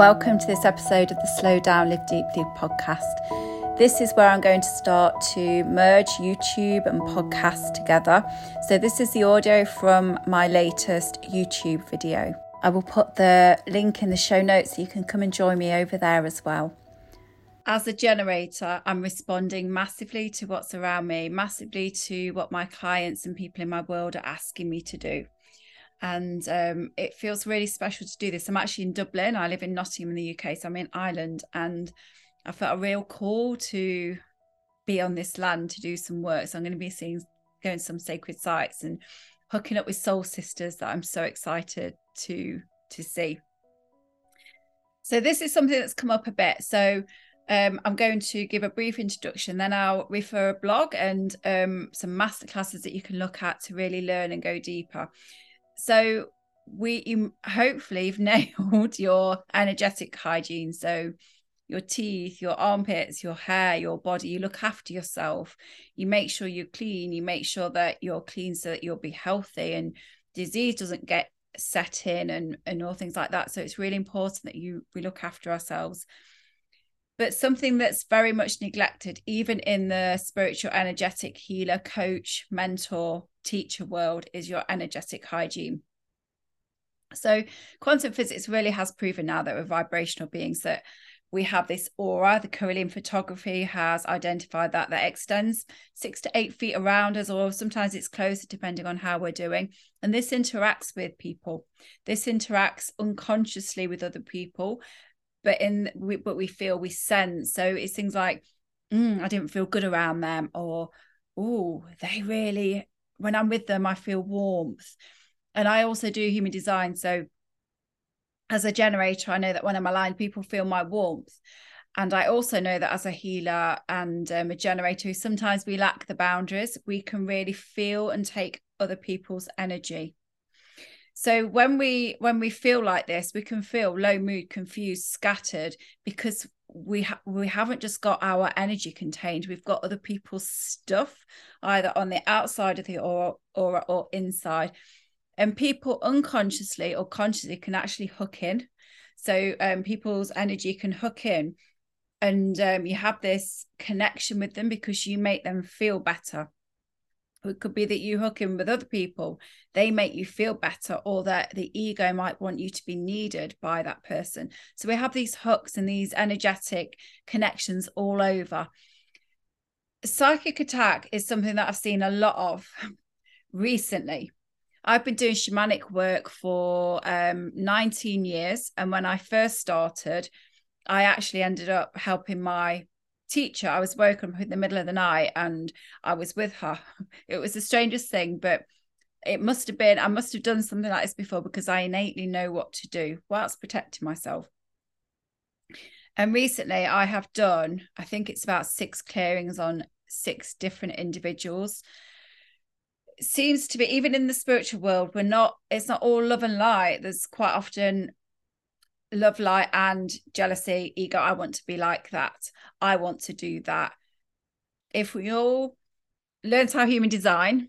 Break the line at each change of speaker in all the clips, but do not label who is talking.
Welcome to this episode of the Slow Down Live Deeply podcast. This is where I'm going to start to merge YouTube and podcast together. So, this is the audio from my latest YouTube video. I will put the link in the show notes so you can come and join me over there as well. As a generator, I'm responding massively to what's around me, massively to what my clients and people in my world are asking me to do and um, it feels really special to do this. I'm actually in Dublin. I live in Nottingham in the UK, so I'm in Ireland, and I felt a real call to be on this land to do some work. So I'm going to be seeing going to some sacred sites and hooking up with soul sisters that I'm so excited to to see. So this is something that's come up a bit. So um, I'm going to give a brief introduction, then I'll refer a blog and um, some masterclasses that you can look at to really learn and go deeper. So we you hopefully you've nailed your energetic hygiene. So your teeth, your armpits, your hair, your body, you look after yourself. You make sure you're clean. You make sure that you're clean so that you'll be healthy and disease doesn't get set in and, and all things like that. So it's really important that you we look after ourselves. But something that's very much neglected, even in the spiritual energetic healer, coach, mentor, teacher world is your energetic hygiene. So, quantum physics really has proven now that we're vibrational beings, that we have this aura. The Kirlian photography has identified that that extends six to eight feet around us, or sometimes it's closer, depending on how we're doing. And this interacts with people. This interacts unconsciously with other people, but in we, but we feel we sense. So it's things like, mm, I didn't feel good around them, or oh, they really when I'm with them, I feel warmth. And I also do human design. So as a generator, I know that when I'm aligned, people feel my warmth. And I also know that as a healer and um, a generator, sometimes we lack the boundaries. We can really feel and take other people's energy. So when we when we feel like this, we can feel low mood, confused, scattered because we ha- we haven't just got our energy contained we've got other people's stuff either on the outside of the aura or, or inside. And people unconsciously or consciously can actually hook in. So um, people's energy can hook in and um, you have this connection with them because you make them feel better it could be that you hook in with other people they make you feel better or that the ego might want you to be needed by that person. So we have these hooks and these energetic connections all over. Psychic attack is something that i've seen a lot of recently. I've been doing shamanic work for um, 19 years and when i first started i actually ended up helping my teacher. I was woken up in the middle of the night and I was with her. It was the strangest thing, but it must have been, I must have done something like this before because I innately know what to do whilst protecting myself. And recently I have done, I think it's about six clearings on six different individuals. Seems to be, even in the spiritual world, we're not, it's not all love and light. There's quite often love light and jealousy ego. I want to be like that. I want to do that. If we all learned how human design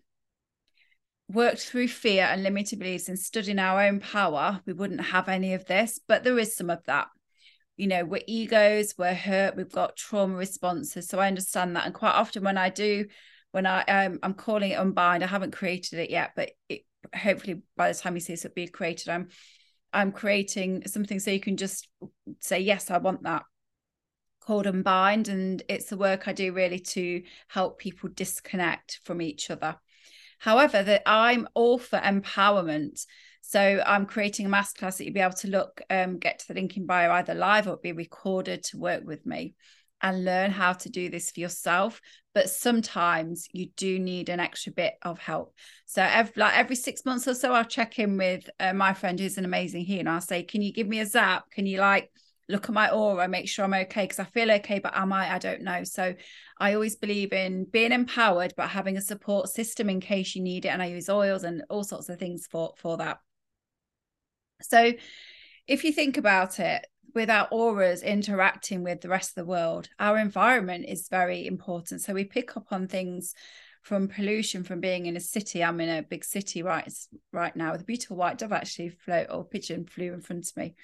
worked through fear and limited beliefs and stood in our own power we wouldn't have any of this but there is some of that. You know we're egos we're hurt we've got trauma responses. So i understand that. And quite often when i do when i um, i'm calling it unbind i haven't created it yet but it, hopefully by the time you see this it'll be created. I'm I'm creating something so you can just say, yes, I want that called Unbind. And it's the work I do really to help people disconnect from each other. However, that I'm all for empowerment. So I'm creating a masterclass that you'll be able to look, um, get to the link in bio either live or be recorded to work with me and learn how to do this for yourself but sometimes you do need an extra bit of help. So every, like every six months or so i'll check in with uh, my friend who's an amazing healer i'll say can you give me a zap? Can you like look at my aura make sure i'm okay? Because i feel okay but am i? I don't know. So i always believe in being empowered but having a support system in case you need it and i use oils and all sorts of things for for that. So if you think about it with our auras interacting with the rest of the world, our environment is very important. So we pick up on things from pollution from being in a city. I'm in a big city right right now a beautiful white dove actually float or pigeon flew in front of me.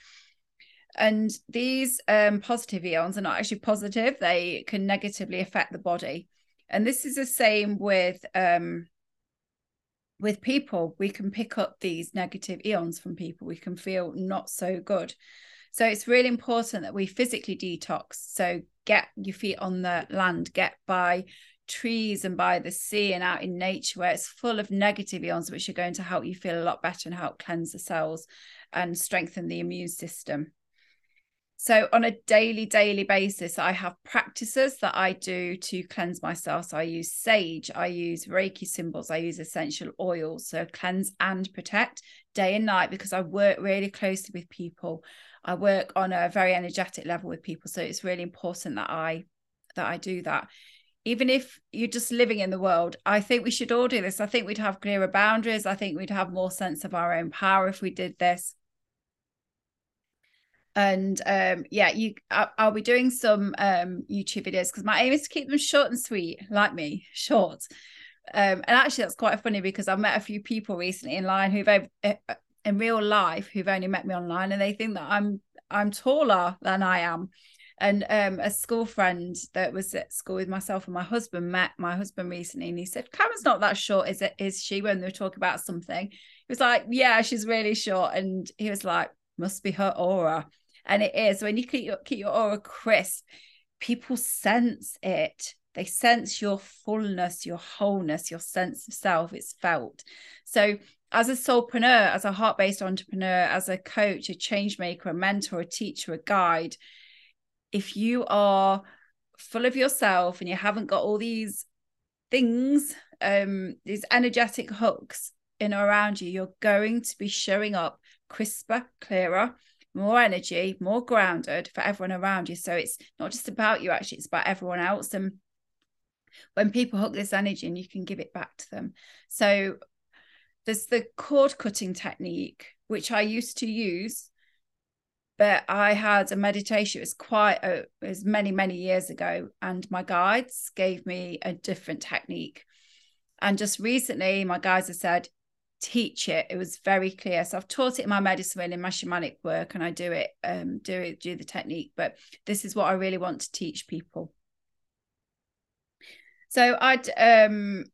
And these um, positive ions are not actually positive, they can negatively affect the body. And this is the same with um, with people. We can pick up these negative ions from people. We can feel not so good. So it's really important that we physically detox. So get your feet on the land, get by trees and by the sea and out in nature where it's full of negative ions, which are going to help you feel a lot better and help cleanse the cells and strengthen the immune system. So, on a daily, daily basis, I have practices that I do to cleanse myself. So, I use sage, I use Reiki symbols, I use essential oils. So, cleanse and protect day and night because I work really closely with people. I work on a very energetic level with people. So, it's really important that I that I do that even if you're just living in the world, I think we should all do this. I think we'd have clearer boundaries. I think we'd have more sense of our own power if we did this. And um, yeah, you, I, will be doing some um, YouTube videos because my aim is to keep them short and sweet, like me, short. Um, and actually, that's quite funny because I've met a few people recently in line who've in real life who've only met me online, and they think that I'm I'm taller than I am and um, a school friend that was at school with myself and my husband met my husband recently, and he said, "Karen's not that short, is it? Is she?" When they were talking about something, he was like, "Yeah, she's really short," and he was like, "Must be her aura," and it is. When you keep your keep your aura crisp, people sense it. They sense your fullness, your wholeness, your sense of self. It's felt. So as a soulpreneur, as a heart-based entrepreneur, as a coach, a change maker, a mentor, a teacher, a guide, if you are full of yourself and you haven't got all these things, um, these energetic hooks in or around you, you're going to be showing up crisper, clearer, more energy, more grounded for everyone around you. So it's not just about you, actually, it's about everyone else. And when people hook this energy and you can give it back to them. So there's the cord cutting technique, which I used to use but I had a meditation. It was quite a, it was many many years ago, and my guides gave me a different technique. And just recently, my guides have said, teach it. It was very clear. So I've taught it in my medicine wheel in my shamanic work, and I do it, um, do it, do the technique. But this is what I really want to teach people. So I'd um,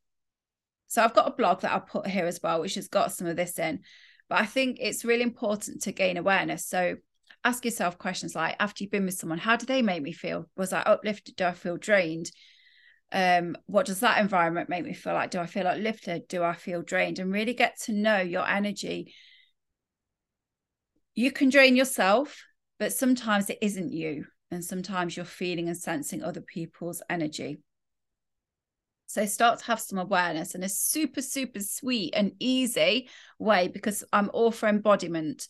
so I've got a blog that I'll put here as well, which has got some of this in. But I think it's really important to gain awareness. So ask yourself questions like after you've been with someone how do they make me feel? Was i uplifted? Do i feel drained? Um what does that environment make me feel like? Do i feel uplifted? Do i feel drained? And really get to know your energy. You can drain yourself but sometimes it isn't you and sometimes you're feeling and sensing other people's energy so start to have some awareness in a super super sweet and easy way because i'm all for embodiment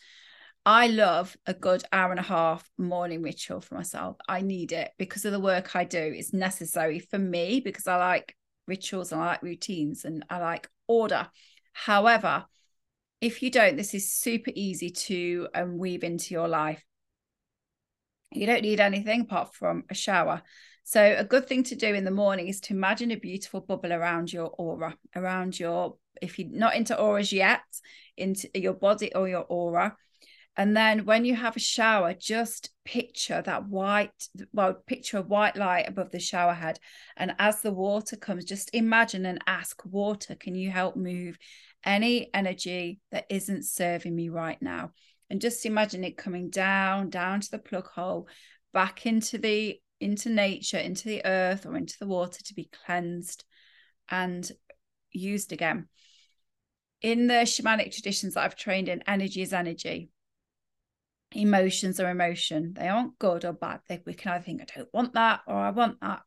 I love a good hour and a half morning ritual for myself. I need it because of the work I do. It's necessary for me because I like rituals and I like routines and I like order. However, if you don't, this is super easy to um, weave into your life. You don't need anything apart from a shower. So, a good thing to do in the morning is to imagine a beautiful bubble around your aura, around your, if you're not into auras yet, into your body or your aura and then when you have a shower, just picture that white, well, picture a white light above the shower head. And as the water comes, just imagine and ask water, can you help move any energy that isn't serving me right now? And just imagine it coming down, down to the plug hole, back into the into nature, into the earth or into the water to be cleansed and used again. In the shamanic traditions that I've trained in, energy is energy emotions are emotion. They aren't good or bad. They, we can either think, I don't want that or I want that.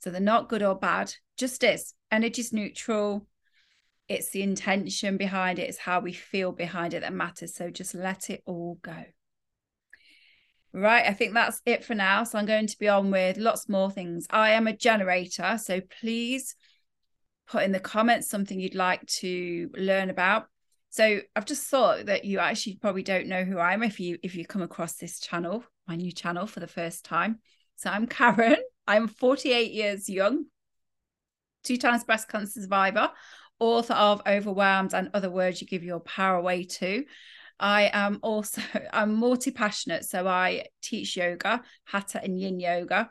So they're not good or bad, just is. Energy's neutral. It's the intention behind it, it's how we feel behind it that matters. So just let it all go. Right, I think that's it for now. So I'm going to be on with lots more things. I am a generator, so please put in the comments something you'd like to learn about. So I've just thought that you actually probably don't know who I am if you if you come across this channel, my new channel for the first time. So I'm Karen. I'm 48 years young, two times breast cancer survivor, author of Overwhelmed and Other Words You Give Your Power Away to. I am also I'm multi-passionate. So I teach yoga, hatha and yin yoga.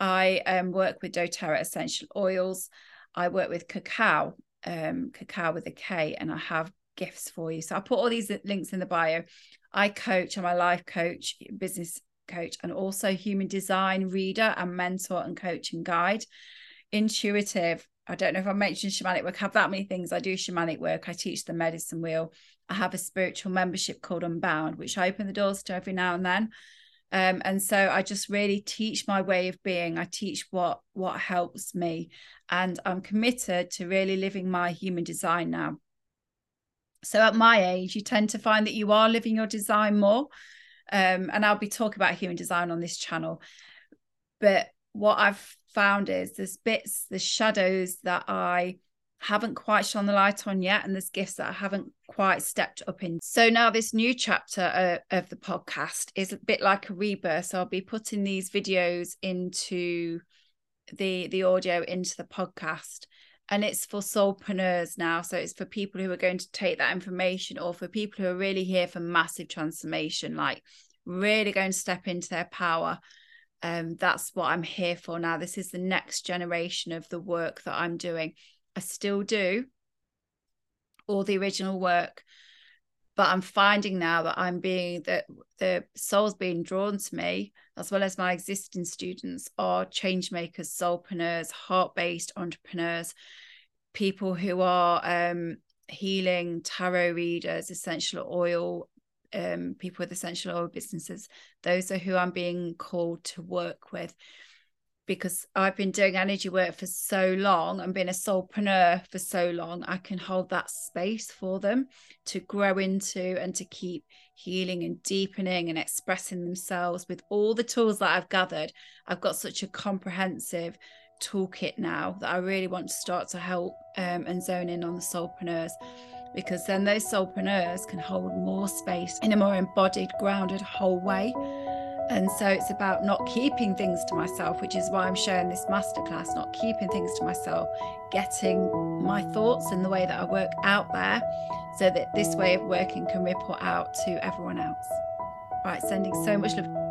I um, work with doTERRA essential oils. I work with cacao, um, cacao with a K, and I have gifts for you. So I'll put all these links in the bio. I coach, I'm a life coach, business coach, and also human design reader and mentor and coach and guide. Intuitive. I don't know if I mentioned shamanic work. I have that many things. I do shamanic work. I teach the medicine wheel. I have a spiritual membership called Unbound, which I open the doors to every now and then. Um, and so I just really teach my way of being. I teach what what helps me, and I'm committed to really living my human design now. So at my age, you tend to find that you are living your design more. Um, and I'll be talking about human design on this channel. But what I've found is there's bits, there's shadows that I haven't quite shone the light on yet, and there's gifts that I haven't quite stepped up in. So now this new chapter uh, of the podcast is a bit like a rebirth. So I'll be putting these videos into the the audio into the podcast and it's for soulpreneurs now so it's for people who are going to take that information or for people who are really here for massive transformation like really going to step into their power um that's what i'm here for now. This is the next generation of the work that i'm doing. I still do all the original work but i'm finding now that i'm being that the soul's being drawn to me as well as my existing students are change makers soulpreneurs heart-based entrepreneurs people who are um, healing tarot readers essential oil um, people with essential oil businesses those are who i'm being called to work with because I've been doing energy work for so long and been a soulpreneur for so long, I can hold that space for them to grow into and to keep healing and deepening and expressing themselves with all the tools that I've gathered. I've got such a comprehensive toolkit now that I really want to start to help um, and zone in on the soulpreneurs because then those soulpreneurs can hold more space in a more embodied, grounded, whole way and so it's about not keeping things to myself, which is why I'm sharing this masterclass, not keeping things to myself, getting my thoughts and the way that I work out there so that this way of working can ripple out to everyone else. Right, sending so much love.